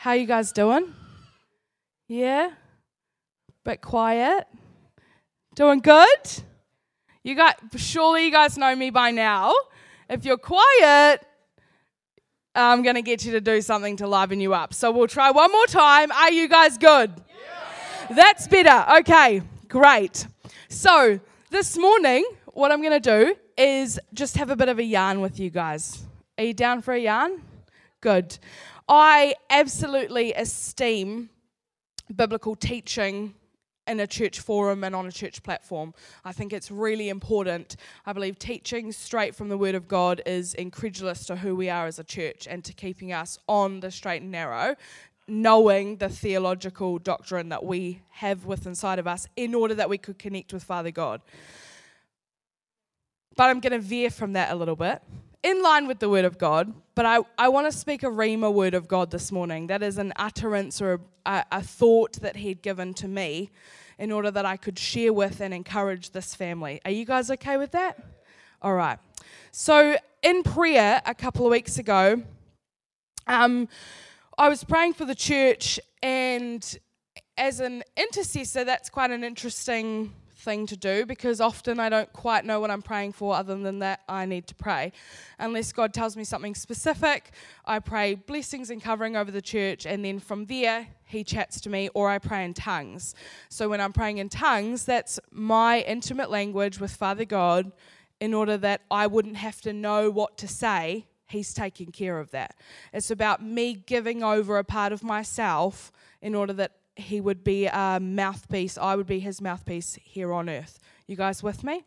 How you guys doing? Yeah? Bit quiet? Doing good? You got surely you guys know me by now. If you're quiet, I'm going to get you to do something to liven you up. So we'll try one more time. Are you guys good? Yeah. That's better. Okay, great. So, this morning, what I'm going to do is just have a bit of a yarn with you guys. Are you down for a yarn? Good. I absolutely esteem biblical teaching in a church forum and on a church platform. I think it's really important. I believe teaching straight from the Word of God is incredulous to who we are as a church and to keeping us on the straight and narrow, knowing the theological doctrine that we have within inside of us in order that we could connect with Father God. But I'm going to veer from that a little bit in line with the word of God, but I, I want to speak a Rhema word of God this morning. That is an utterance or a, a thought that He'd given to me in order that I could share with and encourage this family. Are you guys okay with that? All right. So, in prayer a couple of weeks ago, um, I was praying for the church, and as an intercessor, that's quite an interesting thing to do because often I don't quite know what I'm praying for, other than that, I need to pray. Unless God tells me something specific, I pray blessings and covering over the church, and then from there, He chats to me, or I pray in tongues. So when I'm praying in tongues, that's my intimate language with Father God in order that I wouldn't have to know what to say. He's taking care of that. It's about me giving over a part of myself in order that he would be a mouthpiece, I would be his mouthpiece here on earth. You guys with me?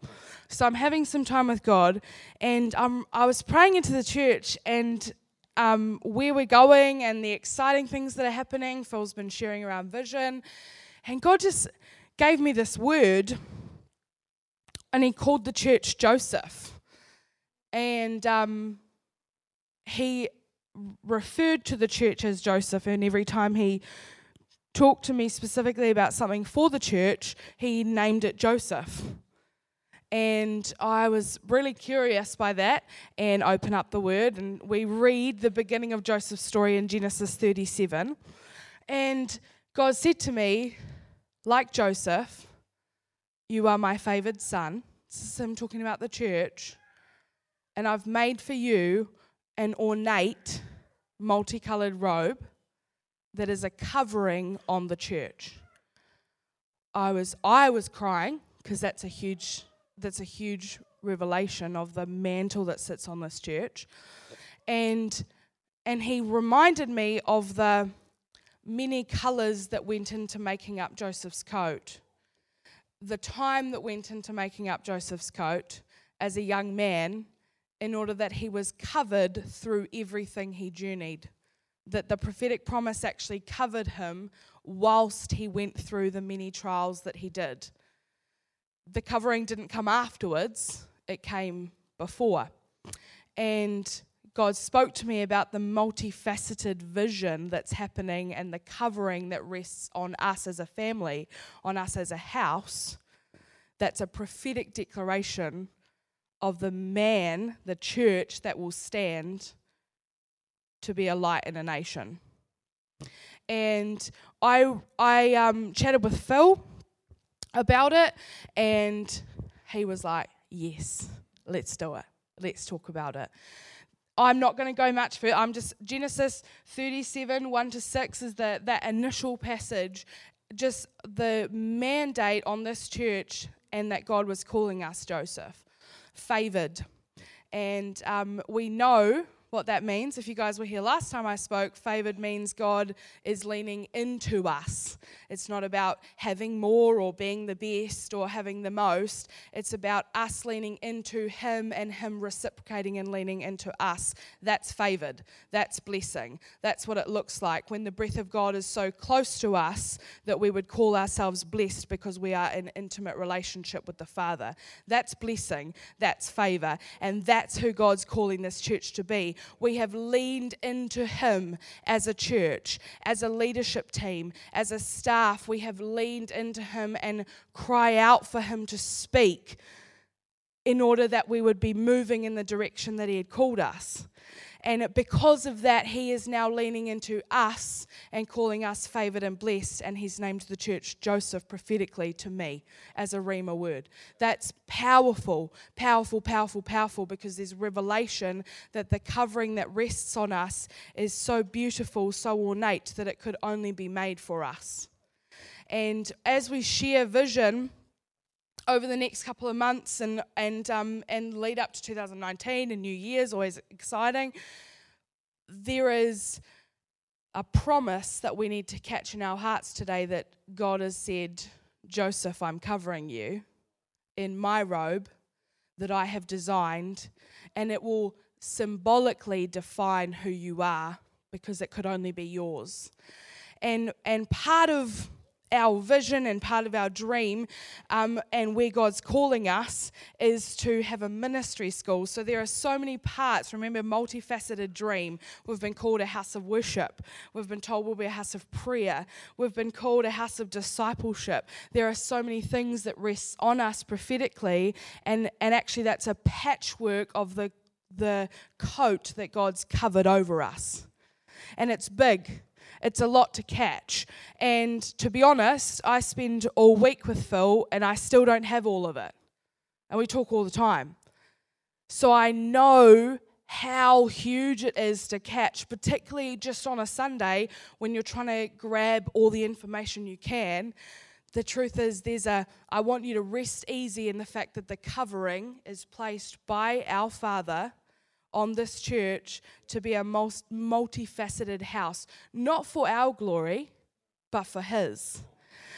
So I'm having some time with God, and um, I was praying into the church and um, where we're going and the exciting things that are happening. Phil's been sharing around vision, and God just gave me this word, and He called the church Joseph, and um, He referred to the church as Joseph, and every time He talked to me specifically about something for the church, he named it Joseph. And I was really curious by that and open up the word. And we read the beginning of Joseph's story in Genesis 37. And God said to me, like Joseph, you are my favored son. This is him talking about the church. And I've made for you an ornate, multicolored robe that is a covering on the church. I was I was crying because that's a huge that's a huge revelation of the mantle that sits on this church. And and he reminded me of the many colors that went into making up Joseph's coat. The time that went into making up Joseph's coat as a young man in order that he was covered through everything he journeyed that the prophetic promise actually covered him whilst he went through the many trials that he did. The covering didn't come afterwards, it came before. And God spoke to me about the multifaceted vision that's happening and the covering that rests on us as a family, on us as a house. That's a prophetic declaration of the man, the church that will stand to be a light in a nation. And I, I um, chatted with Phil about it, and he was like, Yes, let's do it. Let's talk about it. I'm not going to go much further. I'm just Genesis 37, 1 to 6 is the, that initial passage, just the mandate on this church, and that God was calling us Joseph, favored. And um, we know what that means. If you guys were here last time I spoke, favored means God is leaning into us. It's not about having more or being the best or having the most. It's about us leaning into Him and Him reciprocating and leaning into us. That's favored. That's blessing. That's what it looks like when the breath of God is so close to us that we would call ourselves blessed because we are in intimate relationship with the Father. That's blessing. That's favor. And that's who God's calling this church to be we have leaned into Him as a church, as a leadership team, as a staff. We have leaned into Him and cry out for Him to speak in order that we would be moving in the direction that He had called us. And because of that, He is now leaning into us and calling us favored and blessed. And He's named the church Joseph prophetically to me as a Rhema word. That's powerful, powerful, powerful, powerful because there's revelation that the covering that rests on us is so beautiful, so ornate that it could only be made for us. And as we share vision, over the next couple of months and and um, and lead up to 2019 and New Year's, always exciting. There is a promise that we need to catch in our hearts today that God has said, Joseph, I'm covering you in my robe that I have designed, and it will symbolically define who you are because it could only be yours. And and part of our vision and part of our dream um, and where God's calling us is to have a ministry school. So there are so many parts. Remember, multifaceted dream. We've been called a house of worship. We've been told we'll be a house of prayer. We've been called a house of discipleship. There are so many things that rest on us prophetically, and, and actually that's a patchwork of the, the coat that God's covered over us. And it's big it's a lot to catch. And to be honest, I spend all week with Phil and I still don't have all of it. And we talk all the time. So I know how huge it is to catch, particularly just on a Sunday when you're trying to grab all the information you can. The truth is, there's a, I want you to rest easy in the fact that the covering is placed by our Father on this church to be a most multifaceted house, not for our glory, but for His.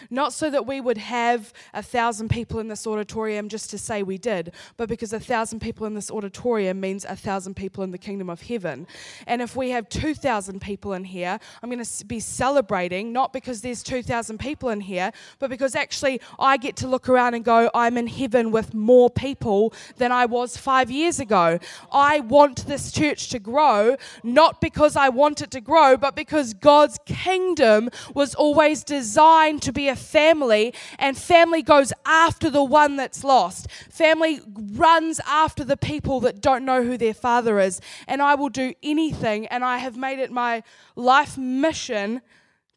Not so that we would have a thousand people in this auditorium just to say we did, but because a thousand people in this auditorium means a thousand people in the kingdom of heaven. And if we have 2,000 people in here, I'm going to be celebrating, not because there's 2,000 people in here, but because actually I get to look around and go, I'm in heaven with more people than I was five years ago. I want this church to grow, not because I want it to grow, but because God's kingdom was always designed to be a family, and family goes after the one that's lost. Family runs after the people that don't know who their father is. And I will do anything, and I have made it my life mission.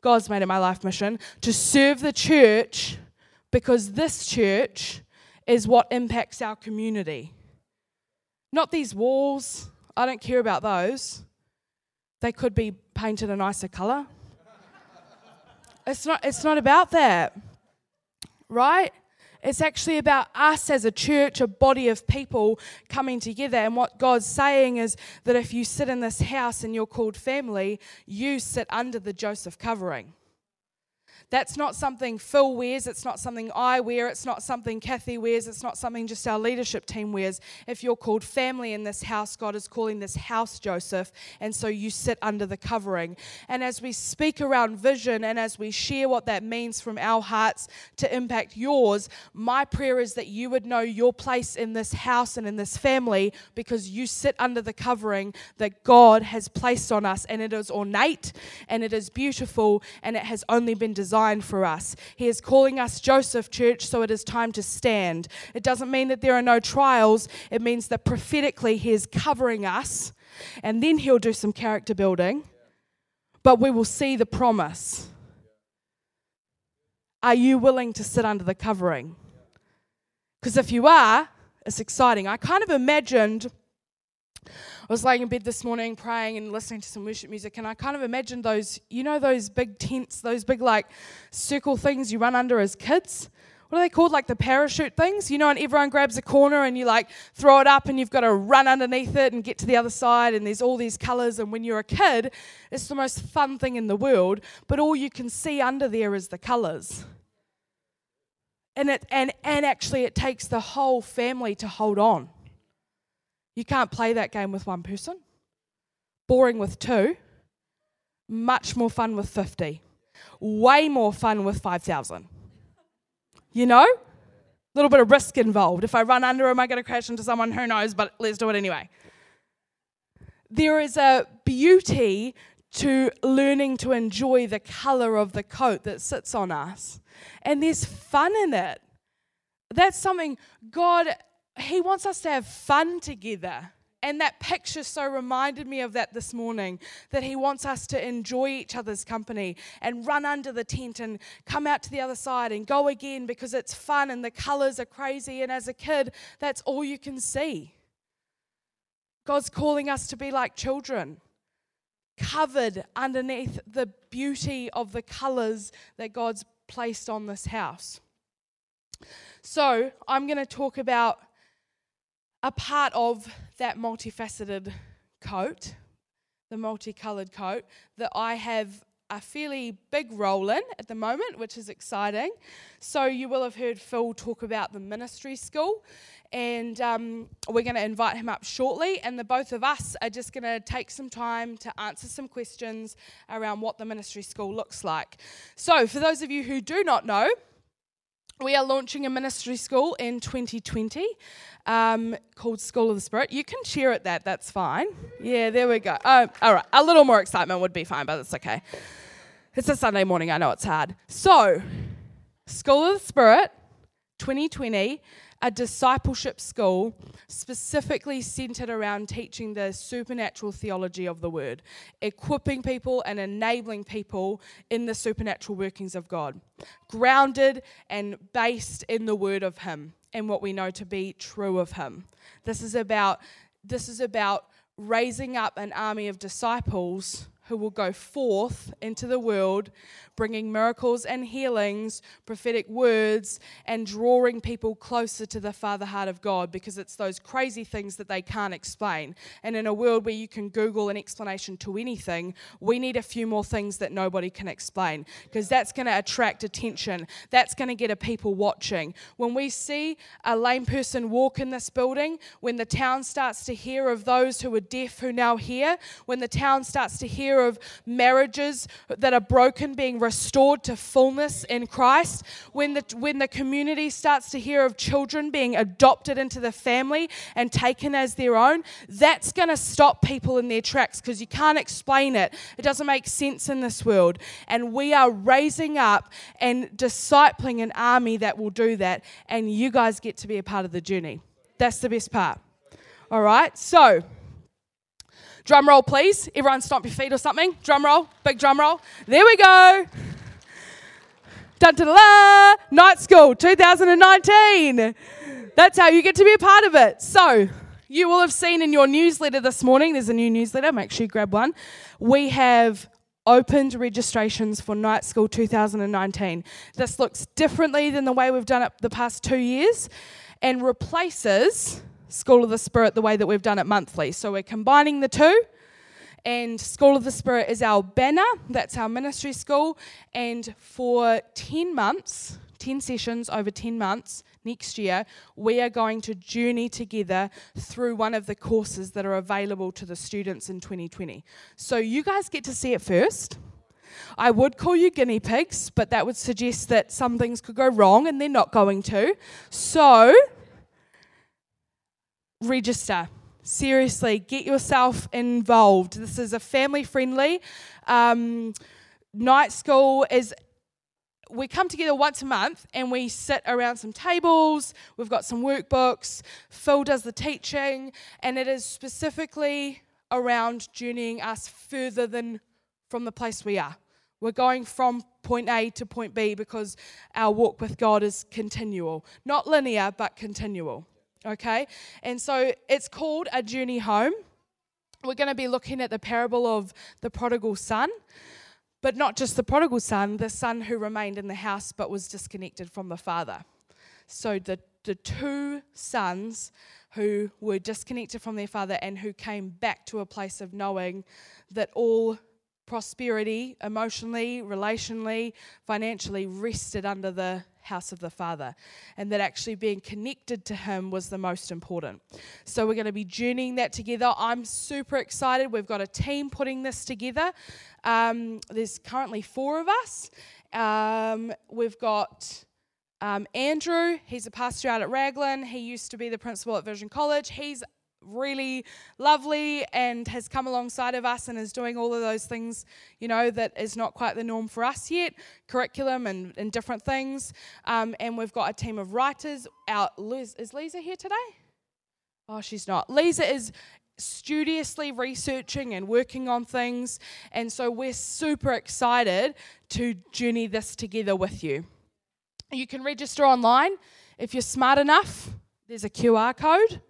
God's made it my life mission to serve the church because this church is what impacts our community. Not these walls. I don't care about those. They could be painted a nicer color. It's not, it's not about that, right? It's actually about us as a church, a body of people coming together. And what God's saying is that if you sit in this house and you're called family, you sit under the Joseph covering. That's not something Phil wears. It's not something I wear. It's not something Kathy wears. It's not something just our leadership team wears. If you're called family in this house, God is calling this house Joseph. And so you sit under the covering. And as we speak around vision and as we share what that means from our hearts to impact yours, my prayer is that you would know your place in this house and in this family because you sit under the covering that God has placed on us. And it is ornate and it is beautiful and it has only been designed designed for us. He is calling us Joseph Church, so it is time to stand. It doesn't mean that there are no trials, it means that prophetically He is covering us, and then He'll do some character building, but we will see the promise. Are you willing to sit under the covering? Because if you are, it's exciting. I kind of imagined I was laying in bed this morning praying and listening to some worship music, and I kind of imagined those, you know, those big tents, those big like circle things you run under as kids. What are they called? Like the parachute things, you know, and everyone grabs a corner and you like throw it up and you've got to run underneath it and get to the other side, and there's all these colors. And when you're a kid, it's the most fun thing in the world, but all you can see under there is the colors. And, it, and, and actually, it takes the whole family to hold on. You can't play that game with one person. Boring with two. Much more fun with 50. Way more fun with 5,000. You know? A little bit of risk involved. If I run under, am I going to crash into someone? Who knows? But let's do it anyway. There is a beauty to learning to enjoy the color of the coat that sits on us. And there's fun in it. That's something God he wants us to have fun together And that picture so reminded me of that this morning that He wants us to enjoy each other's company and run under the tent and come out to the other side and go again because it's fun and the colors are crazy. And as a kid, that's all you can see. God's calling us to be like children, covered underneath the beauty of the colors that God's placed on this house. So, I'm going to talk about a part of that multifaceted coat, the multicolored coat, that I have a fairly big role in at the moment, which is exciting. So, you will have heard Phil talk about the ministry school, and um, we're going to invite him up shortly. And the both of us are just going to take some time to answer some questions around what the ministry school looks like. So, for those of you who do not know, we are launching a ministry school in 2020 um, called School of the Spirit. You can cheer at that, that's fine. Yeah, there we go. Oh, all right, a little more excitement would be fine, but it's okay. It's a Sunday morning, I know it's hard. So, School of the Spirit 2020 a discipleship school specifically centered around teaching the supernatural theology of the word, equipping people and enabling people in the supernatural workings of God, grounded and based in the word of Him and what we know to be true of Him. This is about this is about raising up an army of disciples who will go forth into the world, bringing miracles and healings, prophetic words, and drawing people closer to the Father heart of God because it's those crazy things that they can't explain. And in a world where you can Google an explanation to anything, we need a few more things that nobody can explain because that's going to attract attention. That's going to get a people watching. When we see a lame person walk in this building, when the town starts to hear of those who are deaf who now hear, when the town starts to hear of marriages that are broken being restored to fullness in Christ, when the, when the community starts to hear of children being adopted into the family and taken as their own, that's going to stop people in their tracks because you can't explain it. It doesn't make sense in this world. And we are raising up and discipling an army that will do that. And you guys get to be a part of the journey. That's the best part. All right, so Drum roll, please. Everyone stomp your feet or something. Drum roll, big drum roll. There we go. Dun da da Night School 2019. That's how you get to be a part of it. So, you will have seen in your newsletter this morning, there's a new newsletter, make sure you grab one. We have opened registrations for Night School 2019. This looks differently than the way we've done it the past two years and replaces School of the Spirit the way that we've done it monthly. So we're combining the two. And School of the Spirit is our banner, that's our ministry school. And for 10 months, 10 sessions over 10 months next year, we are going to journey together through one of the courses that are available to the students in 2020. So you guys get to see it first. I would call you guinea pigs, but that would suggest that some things could go wrong, and they're not going to. So register. Seriously, get yourself involved. This is a family friendly um, night school. Is we come together once a month and we sit around some tables. We've got some workbooks. Phil does the teaching, and it is specifically around journeying us further than from the place we are. We're going from point A to point B because our walk with God is continual, not linear, but continual okay? And so it's called A Journey Home. We're going to be looking at the parable of the prodigal son, but not just the prodigal son, the son who remained in the house but was disconnected from the father. So the, the two sons who were disconnected from their father and who came back to a place of knowing that all prosperity, emotionally, relationally, financially, rested under the house of the Father, and that actually being connected to Him was the most important. So, we're going to be journeying that together. I'm super excited. We've got a team putting this together. Um, there's currently four of us. Um, we've got um, Andrew, he's a pastor out at Raglan. He used to be the principal at Vision College. He's really lovely and has come alongside of us and is doing all of those things, you know, that is not quite the norm for us yet curriculum and, and different things. Um, and we've got a team of writers. Our, Liz, is Lisa here today? Oh, she's not. Lisa is studiously researching and working on things. And so we're super excited to journey this together with you. You can register online if you're smart enough. There's a QR code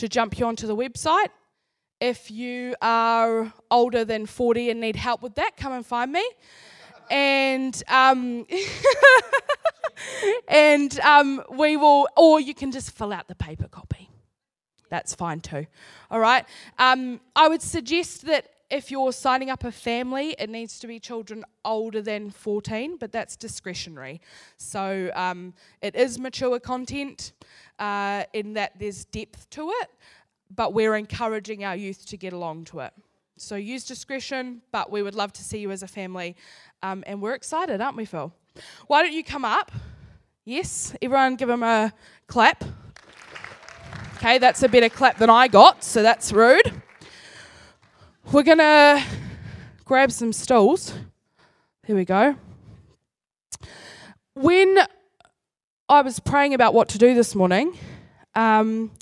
to jump you onto the website. If you are older than 40 and need help with that, come and find me. And um, and um, we will, or you can just fill out the paper copy. That's fine too. All right. Um, I would suggest that if you're signing up a family, it needs to be children older than 14, but that's discretionary. So um, it is mature content uh, in that there's depth to it, but we're encouraging our youth to get along to it. So use discretion, but we would love to see you as a family. Um, and we're excited, aren't we, Phil? Why don't you come up? Yes, everyone give him a clap. Okay, that's a better clap than I got, so that's rude. We're going to grab some stools. Here we go. When I was praying about what to do this morning, um,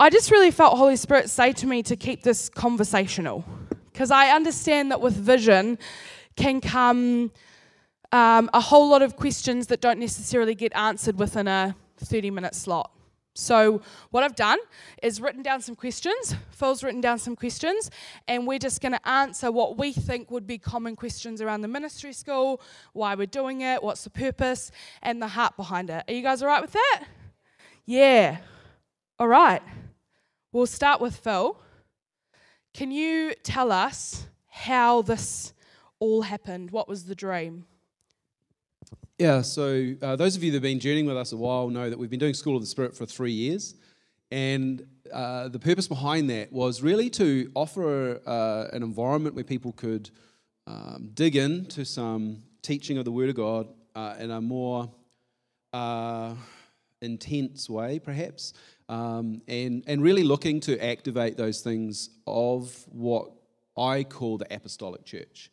I just really felt Holy Spirit say to me to keep this conversational because I understand that with vision can come um, a whole lot of questions that don't necessarily get answered within a 30 minute slot. So, what I've done is written down some questions. Phil's written down some questions, and we're just going to answer what we think would be common questions around the ministry school, why we're doing it, what's the purpose, and the heart behind it. Are you guys all right with that? Yeah. All right. We'll start with Phil. Can you tell us how this all happened? What was the dream? Yeah, so uh, those of you that have been journeying with us a while know that we've been doing School of the Spirit for three years. And uh, the purpose behind that was really to offer uh, an environment where people could um, dig into some teaching of the Word of God uh, in a more uh, intense way, perhaps, um, and, and really looking to activate those things of what I call the apostolic church.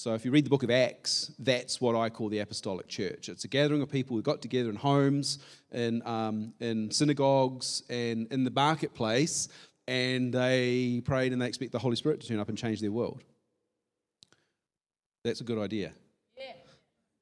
So if you read the book of Acts, that's what I call the apostolic church. It's a gathering of people who got together in homes, in, um, in synagogues, and in the marketplace, and they prayed and they expect the Holy Spirit to turn up and change their world. That's a good idea. Yeah.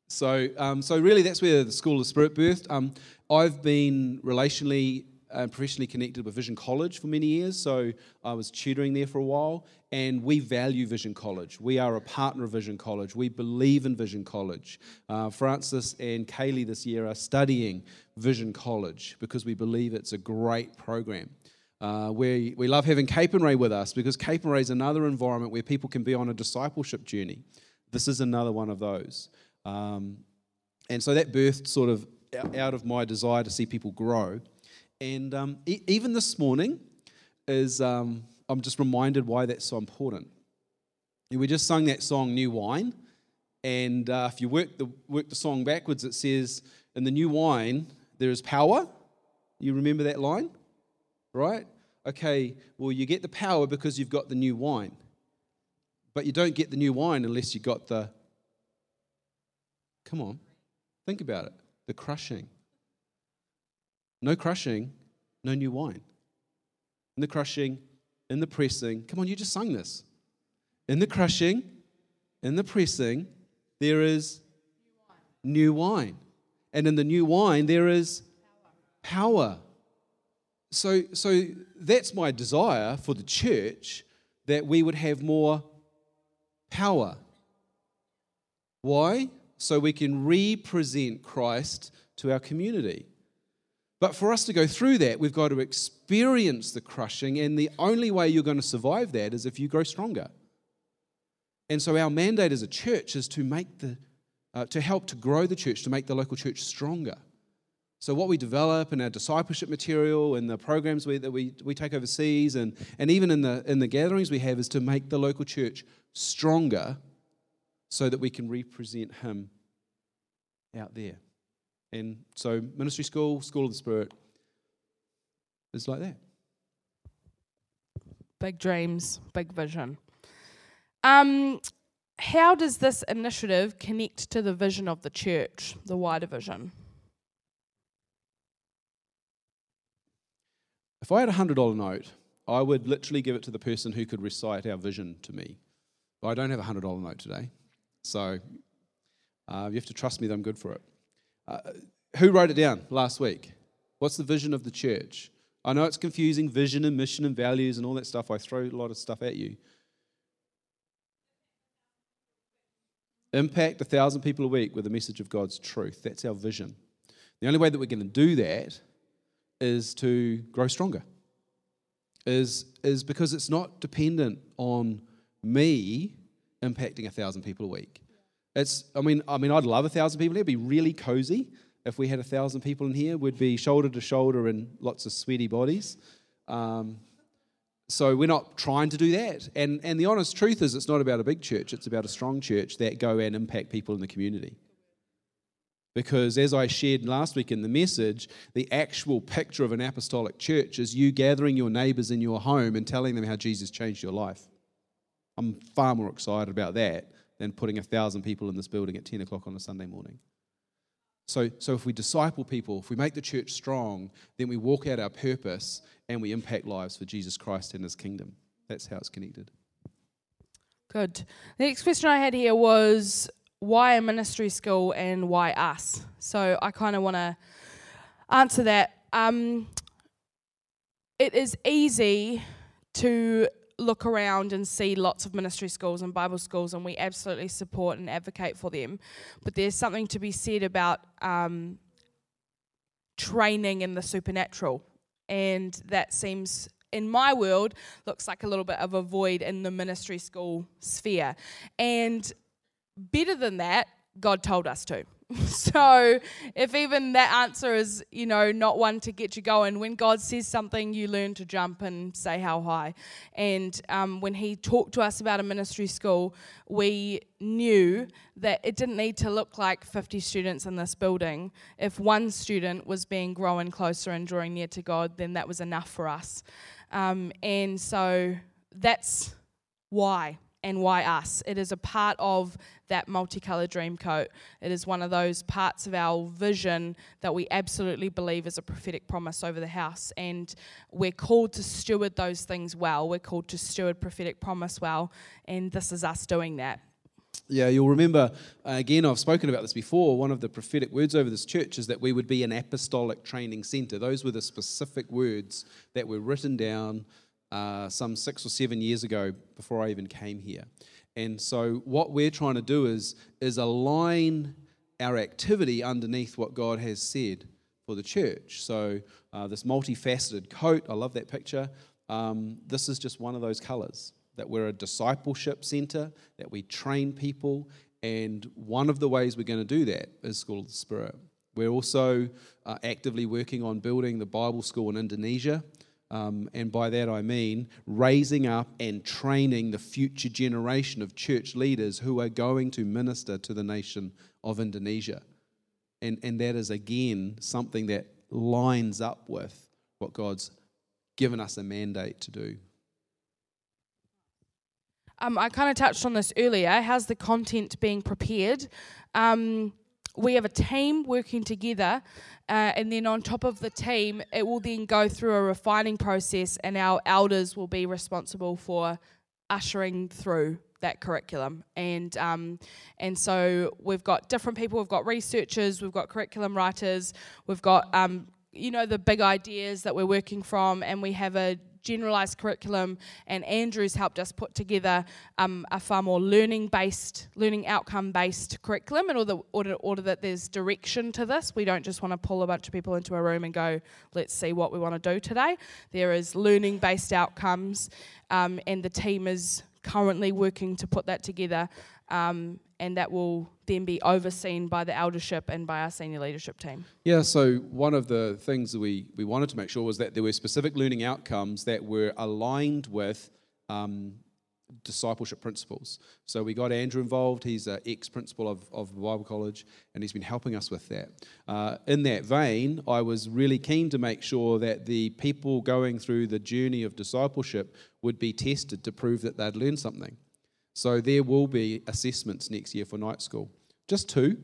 So, um, so really, that's where the School of Spirit birthed. Um, I've been relationally and professionally connected with Vision College for many years, so I was tutoring there for a while. And we value Vision College. We are a partner of Vision College. We believe in Vision College. Uh, Francis and Kaylee this year are studying Vision College because we believe it's a great program. Uh, we, we love having Capernwray with us because Capernwray is another environment where people can be on a discipleship journey. This is another one of those. Um, and so that birthed sort of out of my desire to see people grow. And um, e- even this morning, is um, I'm just reminded why that's so important. We just sung that song, New Wine. And uh, if you work the, work the song backwards, it says, In the new wine, there is power. You remember that line? Right? Okay, well, you get the power because you've got the new wine. But you don't get the new wine unless you got the. Come on, think about it the crushing. No crushing, no new wine. In the crushing, in the pressing, come on, you just sung this. In the crushing, in the pressing, there is new wine. And in the new wine, there is power. So, so that's my desire for the church that we would have more power. Why? So we can represent Christ to our community. But for us to go through that, we've got to experience the crushing, and the only way you're going to survive that is if you grow stronger. And so our mandate as a church is to make the uh, to help to grow the church, to make the local church stronger. So what we develop in our discipleship material and the programs we, that we, we take overseas and, and even in the, in the gatherings we have is to make the local church stronger so that we can represent him out there. And so, ministry school, school of the Spirit, is like that. Big dreams, big vision. Um, how does this initiative connect to the vision of the church, the wider vision? If I had a $100 note, I would literally give it to the person who could recite our vision to me. But I don't have a $100 note today. So uh, you have to trust me that I'm good for it. Uh, who wrote it down last week? What's the vision of the church? I know it's confusing vision and mission and values and all that stuff. I throw a lot of stuff at you. Impact a thousand people a week with the message of God's truth. That's our vision. The only way that we're going to do that is to grow stronger. Is, is because it's not dependent on me impacting a thousand people a week. It's, I mean, I mean, I'd love a thousand people here. It'd be really cozy if we had a thousand people in here. We'd be shoulder to shoulder and lots of sweaty bodies. Um, so we're not trying to do that. And, and the honest truth is, it's not about a big church, it's about a strong church that go and impact people in the community. Because as I shared last week in the message, the actual picture of an apostolic church is you gathering your neighbors in your home and telling them how Jesus changed your life. I'm far more excited about that than putting a thousand people in this building at 10 o'clock on a Sunday morning. So, so if we disciple people, if we make the church strong, then we walk out our purpose and we impact lives for Jesus Christ and his kingdom. That's how it's connected. Good. The next question I had here was why a ministry school and why us? So I kind of want to answer that. Um, it is easy to look around and see lots of ministry schools and Bible schools, and we absolutely support and advocate for them. But there's something to be said about um, training in the supernatural, and that seems. In my world, looks like a little bit of a void in the ministry school sphere. And better than that, God told us to. so if even that answer is, you know, not one to get you going, when God says something, you learn to jump and say how high. And um, when He talked to us about a ministry school, we knew that it didn't need to look like 50 students in this building. If one student was being growing closer and drawing near to God, then that was enough for us. Um, and so that's why and why us. It is a part of that multicolored dream coat. It is one of those parts of our vision that we absolutely believe is a prophetic promise over the house. And we're called to steward those things well. We're called to steward prophetic promise well. And this is us doing that. Yeah, you'll remember, uh, again, I've spoken about this before. One of the prophetic words over this church is that we would be an apostolic training center. Those were the specific words that were written down uh, some six or seven years ago before I even came here. And so, what we're trying to do is, is align our activity underneath what God has said for the church. So, uh, this multifaceted coat, I love that picture. Um, this is just one of those colors that we're a discipleship center, that we train people. And one of the ways we're going to do that is School of the Spirit. We're also uh, actively working on building the Bible school in Indonesia. Um, and by that I mean raising up and training the future generation of church leaders who are going to minister to the nation of Indonesia. And, and that is, again, something that lines up with what God's given us a mandate to do. Um, I kind of touched on this earlier. How's the content being prepared? Um, we have a team working together, uh, and then on top of the team, it will then go through a refining process, and our elders will be responsible for ushering through that curriculum. And um, and so we've got different people. We've got researchers. We've got curriculum writers. We've got um, you know the big ideas that we're working from, and we have a generalized curriculum, and Andrew's helped us put together um, a far more learning based, learning outcome based curriculum in order, order, order that there's direction to this. We don't just want to pull a bunch of people into a room and go, let's see what we want to do today. There is learning based outcomes, um, and the team is currently working to put that together. Um, and that will then be overseen by the eldership and by our senior leadership team. Yeah, so one of the things that we, we wanted to make sure was that there were specific learning outcomes that were aligned with um, discipleship principles. So we got Andrew involved. He's an ex principal of, of Bible College, and he's been helping us with that. Uh, in that vein, I was really keen to make sure that the people going through the journey of discipleship would be tested to prove that they'd learned something. So there will be assessments next year for night school, just two,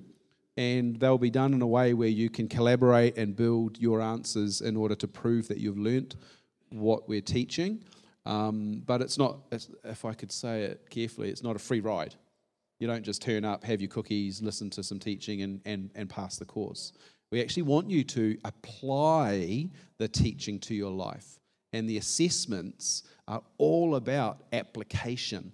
and they'll be done in a way where you can collaborate and build your answers in order to prove that you've learnt what we're teaching. Um, but it's not, if I could say it carefully, it's not a free ride. You don't just turn up, have your cookies, listen to some teaching, and, and, and pass the course. We actually want you to apply the teaching to your life. And the assessments are all about application.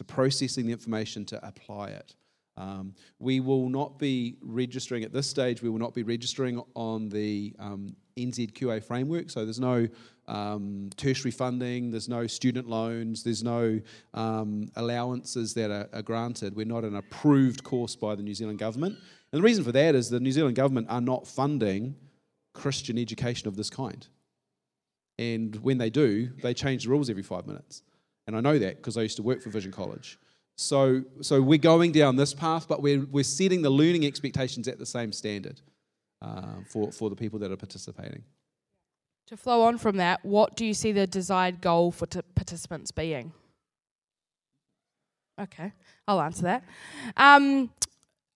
So, processing the information to apply it. Um, we will not be registering at this stage, we will not be registering on the um, NZQA framework. So there's no um, tertiary funding, there's no student loans, there's no um, allowances that are, are, granted. We're not an approved course by the New Zealand government. And the reason for that is the New Zealand government are not funding Christian education of this kind. And when they do, they change the rules every five minutes. And I know that because I used to work for Vision College. So, so we're going down this path, but we're, we're setting the learning expectations at the same standard uh, for, for the people that are participating. To flow on from that, what do you see the desired goal for t- participants being? Okay, I'll answer that. Um,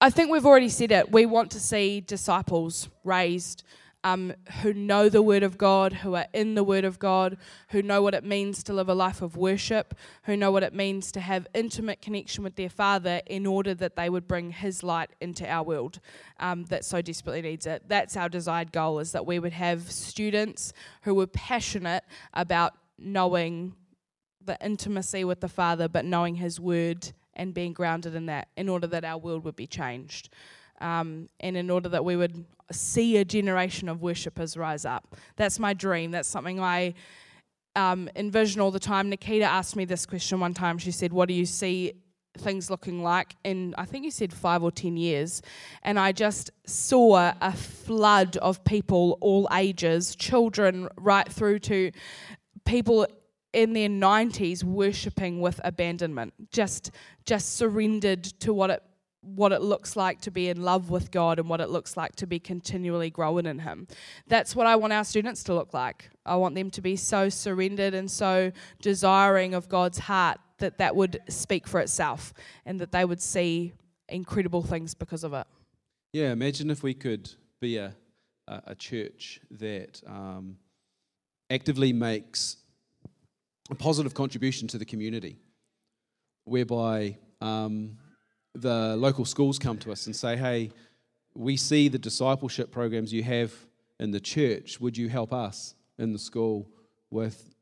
I think we've already said it. We want to see disciples raised um, who know the Word of God, who are in the Word of God, who know what it means to live a life of worship, who know what it means to have intimate connection with their Father in order that they would bring His light into our world um, that so desperately needs it. That's our desired goal, is that we would have students who were passionate about knowing the intimacy with the Father, but knowing His Word and being grounded in that in order that our world would be changed. Um, and in order that we would see a generation of worshippers rise up. That's my dream. That's something I um, envision all the time. Nikita asked me this question one time. She said, What do you see things looking like in, I think you said five or 10 years? And I just saw a flood of people, all ages, children right through to people in their 90s worshipping with abandonment, just, just surrendered to what it what it looks like to be in love with God and what it looks like to be continually growing in Him. That's what I want our students to look like. I want them to be so surrendered and so desiring of God's heart that that would speak for itself and that they would see incredible things because of it. Yeah, imagine if we could be a, a, church that um, actively makes a positive contribution to the community, whereby um, the local schools come to us and say, hey, we see the discipleship programs you have in the church. Would you help us in the school with,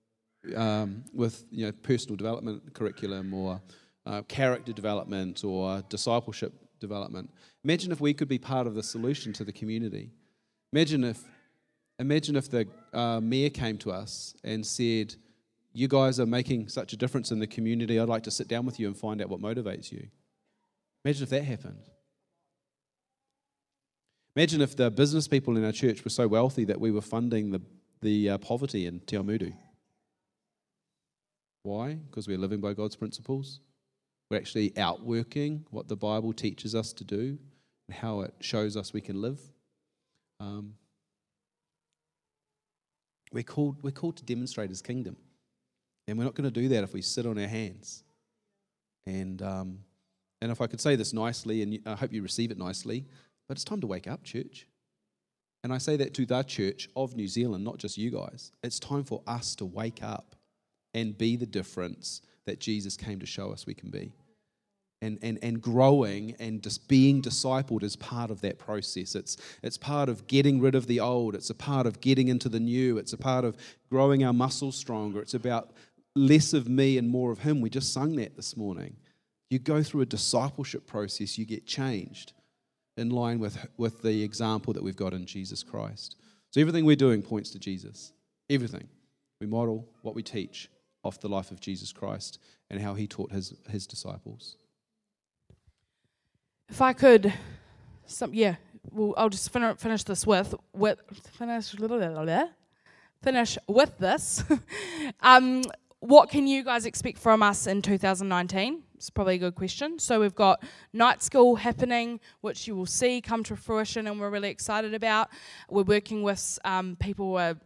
um, with you know, personal development curriculum or uh, character development or discipleship development? Imagine if we could be part of the solution to the community. Imagine if, imagine if the uh, mayor came to us and said, You guys are making such a difference in the community. I'd like to sit down with you and find out what motivates you. Imagine if that happened. Imagine if the business people in our church were so wealthy that we were funding the, the uh, poverty in Te Awamutu. Why? Because we're living by God's principles. We're actually outworking what the Bible teaches us to do and how it shows us we can live. Um, we're, called, we're called to demonstrate His kingdom. And we're not going to do that if we sit on our hands. And um, and if I could say this nicely, and I hope you receive it nicely, but it's time to wake up, church. And I say that to the church of New Zealand, not just you guys. It's time for us to wake up and be the difference that Jesus came to show us we can be. And, and, and growing and just being discipled is part of that process. It's, it's part of getting rid of the old. It's a part of getting into the new. It's a part of growing our muscles stronger. It's about less of me and more of Him. We just sung that this morning. You go through a discipleship process, you get changed in line with, with the example that we've got in Jesus Christ. So everything we're doing points to Jesus. Everything. We model what we teach off the life of Jesus Christ and how he taught his, his disciples. If I could, some, yeah, well, I'll just fin- finish this with, with finish, finish with this. um, what can you guys expect from us in 2019? It's probably a good question. So we've got night school happening, which you will see come to fruition, and we're really excited about. We're working with um, people who are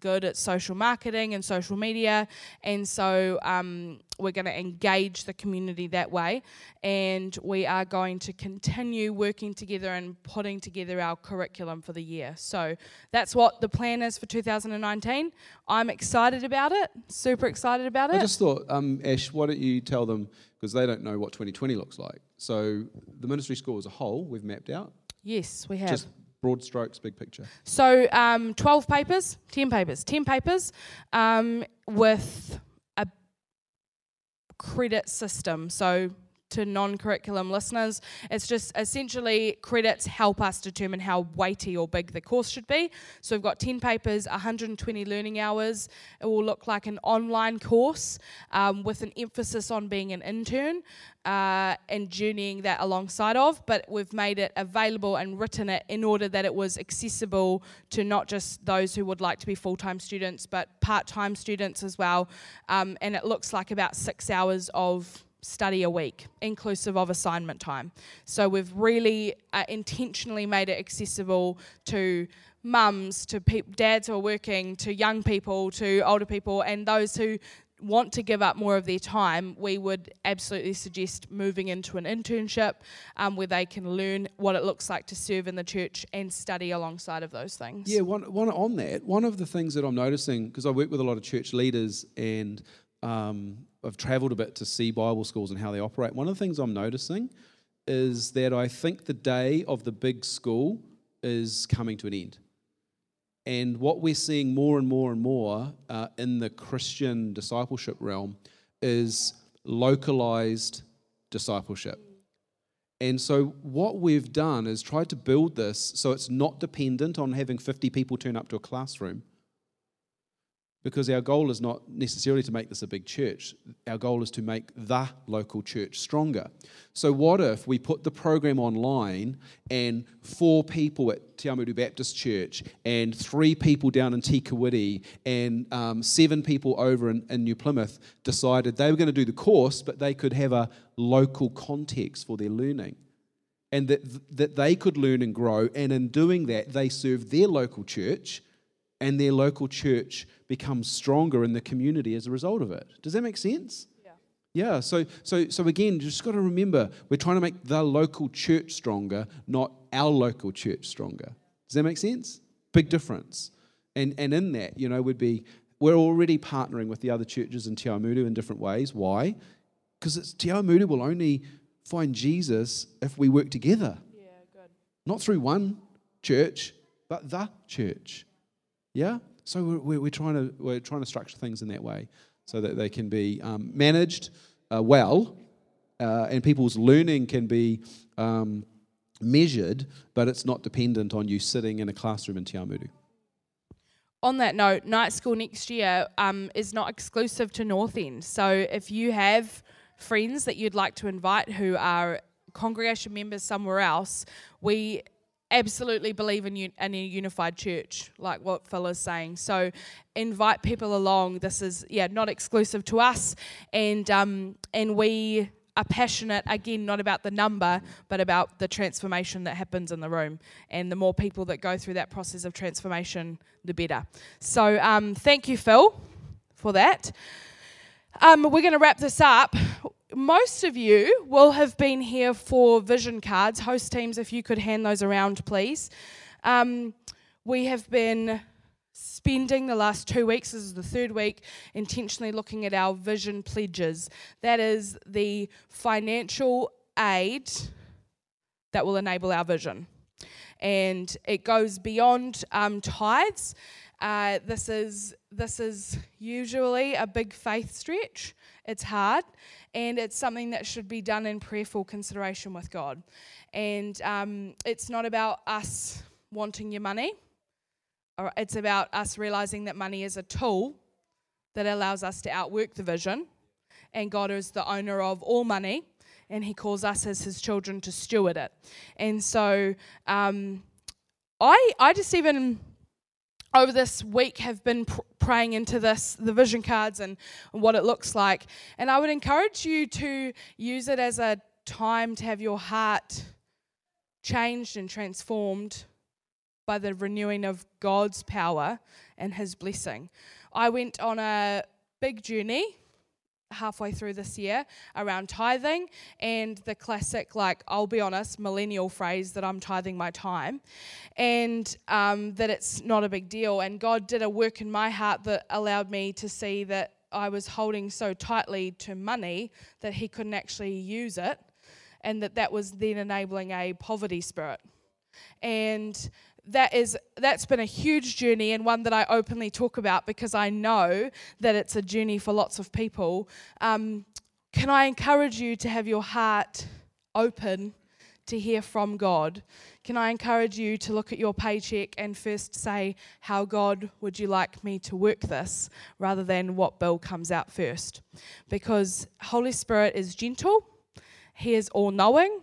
good at social marketing and social media, and so um, we're going to engage the community that way. And we are going to continue working together and putting together our curriculum for the year. So that's what the plan is for 2019. I'm excited about it, super excited about it. I just thought, um, Ash, why don't you tell them, because they don't know what 2020 looks like. So the ministry school as a whole, we've mapped out. yes, we have. Just broad strokes, big picture. So um, 12 papers, 10 papers, 10 papers um, with a credit system. So to non-curriculum listeners, it's just essentially credits help us determine how weighty or big the course should be. So we've got 10 papers, 120 learning hours. It will look like an online course um, with an emphasis on being an intern uh, and journeying that alongside of, but we've made it available and written it in order that it was accessible to not just those who would like to be full time students, but part time students as well. Um, and it looks like about six hours of study a week, inclusive of assignment time. So we've really uh, intentionally made it accessible to mums, to pe- dads who are working, to young people, to older people, and those who want to give up more of their time, we would absolutely suggest moving into an internship um, where they can learn what it looks like to serve in the church and study alongside of those things. Yeah, one, one on that. One of the things that I'm noticing, because I work with a lot of church leaders and um, I've travelled a bit to see Bible schools and how they operate. One of the things I'm noticing is that I think the day of the big school is coming to an end. And what we're seeing more and more and more uh, in the Christian discipleship realm is localized discipleship. And so, what we've done is tried to build this so it's not dependent on having 50 people turn up to a classroom because our goal is not necessarily to make this a big church. Our goal is to make the local church stronger. So, what if we put the program online and four people at Te Awamutu Baptist Church, and three people down in Te Kuiti, and um, seven people over in, in New Plymouth decided they were going to do the course, but they could have a local context for their learning? And that, that they could learn and grow, and in doing that, they serve their local church and their local church becomes stronger in the community as a result of it. Does that make sense? Yeah. Yeah, so so so again, you just got to remember we're trying to make the local church stronger, not our local church stronger. Does that make sense? Big difference. And and in that, you know, would be we're already partnering with the other churches in Te Awamutu in different ways. Why? Because it's Te Awamutu will only find Jesus if we work together. Yeah, good. Not through one church, but the church. Yeah. So we're, we're trying to we're trying to structure things in that way so that they can be um, managed uh, well, uh, and people's learning can be um, measured, but it's not dependent on you sitting in a classroom in Te Awamutu. On that note, night school next year um, is not exclusive to North End. So if you have friends that you'd like to invite who are congregation members somewhere else, we absolutely believe in, un- in a unified church, like what Phil is saying. So invite people along. This is yeah not exclusive to us, and um, and we are passionate again not about the number but about the transformation that happens in the room. And the more people that go through that process of transformation the better. So um, thank you phil for that. Um, we're going to wrap this up most of you will have been here for vision cards. Host teams, if you could hand those around, please. Um, we have been spending the last two weeks, this is the third week, intentionally looking at our vision pledges. That is the financial aid that will enable our vision. And it goes beyond um, tithes. Uh, this is this is usually a big faith stretch. It's hard, and it's something that should be done in prayerful consideration with God. And um, it's not about us wanting your money, it's about us realizing that money is a tool that allows us to outwork the vision, and God is the owner of all money, and He calls us as His children to steward it. And so, um, I I just even over this week have been pr- praying into this the vision cards and, and what it looks like and i would encourage you to use it as a time to have your heart changed and transformed by the renewing of God's power and His blessing. I went on a big journey halfway through this year around tithing and the classic, like, I'll be honest, millennial phrase that I'm tithing my time and um, that it's not a big deal. And God did a work in my heart that allowed me to see that I was holding so tightly to money that He couldn't actually use it and that that was then enabling a poverty spirit. And that is that's been a huge journey and one that I openly talk about because I know that it's a journey for lots of people. Um, can I encourage you to have your heart open to hear from God? Can I encourage you to look at your paycheck and first say, How God would you like me to work this, rather than what bill comes out first? Because Holy Spirit is gentle, He is all knowing,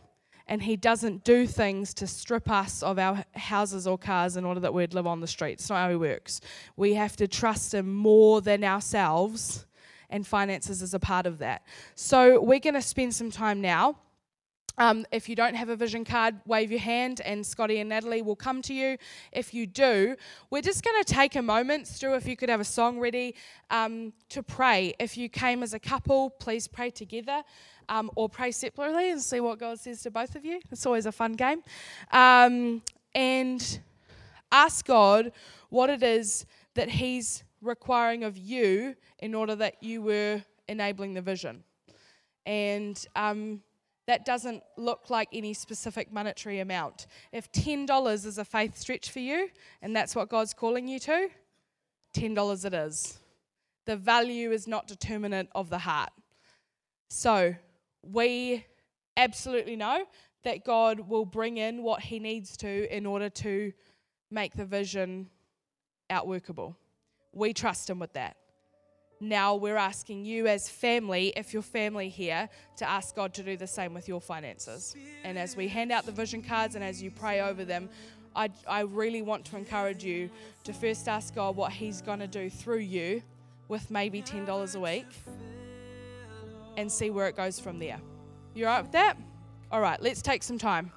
and he doesn't do things to strip us of our houses or cars in order that we'd live on the street. It's not how he works. We have to trust him more than ourselves, and finances is a part of that. So we're going to spend some time now. Um, if you don't have a vision card, wave your hand and Scotty and Natalie will come to you. If you do, we're just going to take a moment. Stu, if you could have a song ready um, to pray. If you came as a couple, please pray together um, or pray separately and see what God says to both of you. It's always a fun game. Um, and ask God what it is that He's requiring of you in order that you were enabling the vision. And um, that doesn't look like any specific monetary amount. If $10 is a faith stretch for you, and that's what God's calling you to, $10 it is. The value is not determinant of the heart. So, we absolutely know that God will bring in what He needs to in order to make the vision outworkable. We trust Him with that. Now we're asking you, as family, if you're family here, to ask God to do the same with your finances. And as we hand out the vision cards and as you pray over them, I, I really want to encourage you to first ask God what He's going to do through you with maybe $10 a week and see where it goes from there. You all right with that? All right, let's take some time.